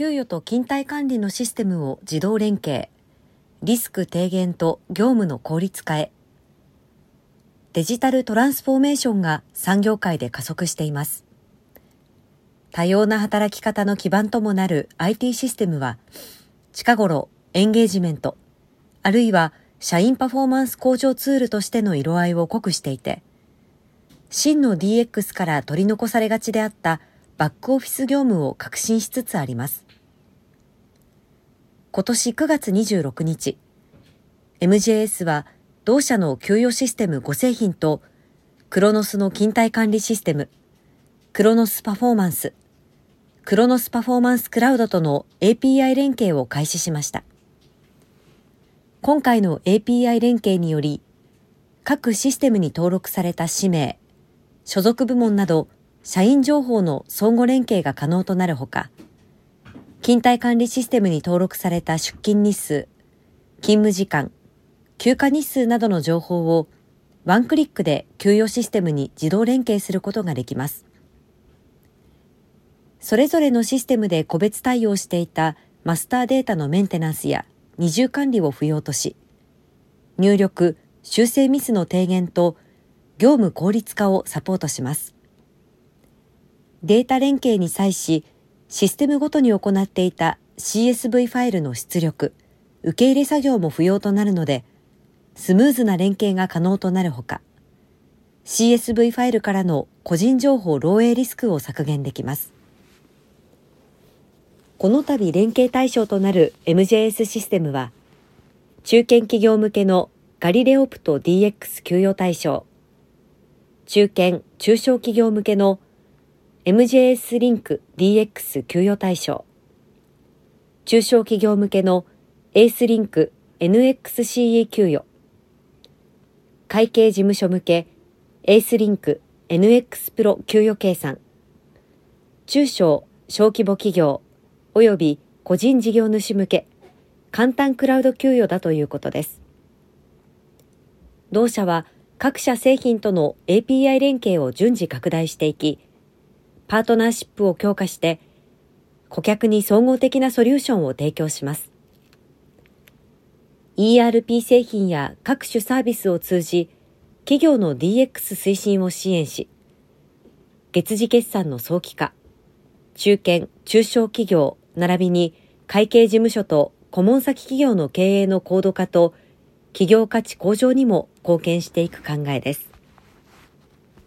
給与と勤怠管理のシステムを自動連携、リスク低減と業務の効率化へ。デジタルトランスフォーメーションが産業界で加速しています。多様な働き方の基盤ともなる IT システムは、近頃エンゲージメント、あるいは社員パフォーマンス向上ツールとしての色合いを濃くしていて、真の DX から取り残されがちであったバックオフィス業務を革新しつつあります。今年9月26日、MJS は同社の給与システム5製品とクロノスの勤怠管理システム、クロノスパフォーマンス、クロノスパフォーマンスクラウドとの API 連携を開始しました。今回の API 連携により、各システムに登録された氏名、所属部門など社員情報の相互連携が可能となるほか、勤怠管理システムに登録された出勤日数、勤務時間、休暇日数などの情報をワンクリックで給与システムに自動連携することができます。それぞれのシステムで個別対応していたマスターデータのメンテナンスや二重管理を不要とし、入力、修正ミスの低減と業務効率化をサポートします。データ連携に際し、システムごとに行っていた CSV ファイルの出力、受け入れ作業も不要となるので、スムーズな連携が可能となるほか、CSV ファイルからの個人情報漏洩リスクを削減できます。この度連携対象となる MJS システムは、中堅企業向けのガリレオプト DX 給与対象、中堅・中小企業向けの MJS リンク DX 給与対象、中小企業向けの ACE リンク NXCE 給与、会計事務所向け ACE リンク NX プロ給与計算、中小・小規模企業及び個人事業主向け簡単クラウド給与だということです。同社は各社製品との API 連携を順次拡大していき、パートナーシップを強化して顧客に総合的なソリューションを提供します。ERP 製品や各種サービスを通じ、企業の DX 推進を支援し、月次決算の早期化、中堅・中小企業並びに会計事務所と顧問先企業の経営の高度化と企業価値向上にも貢献していく考えです。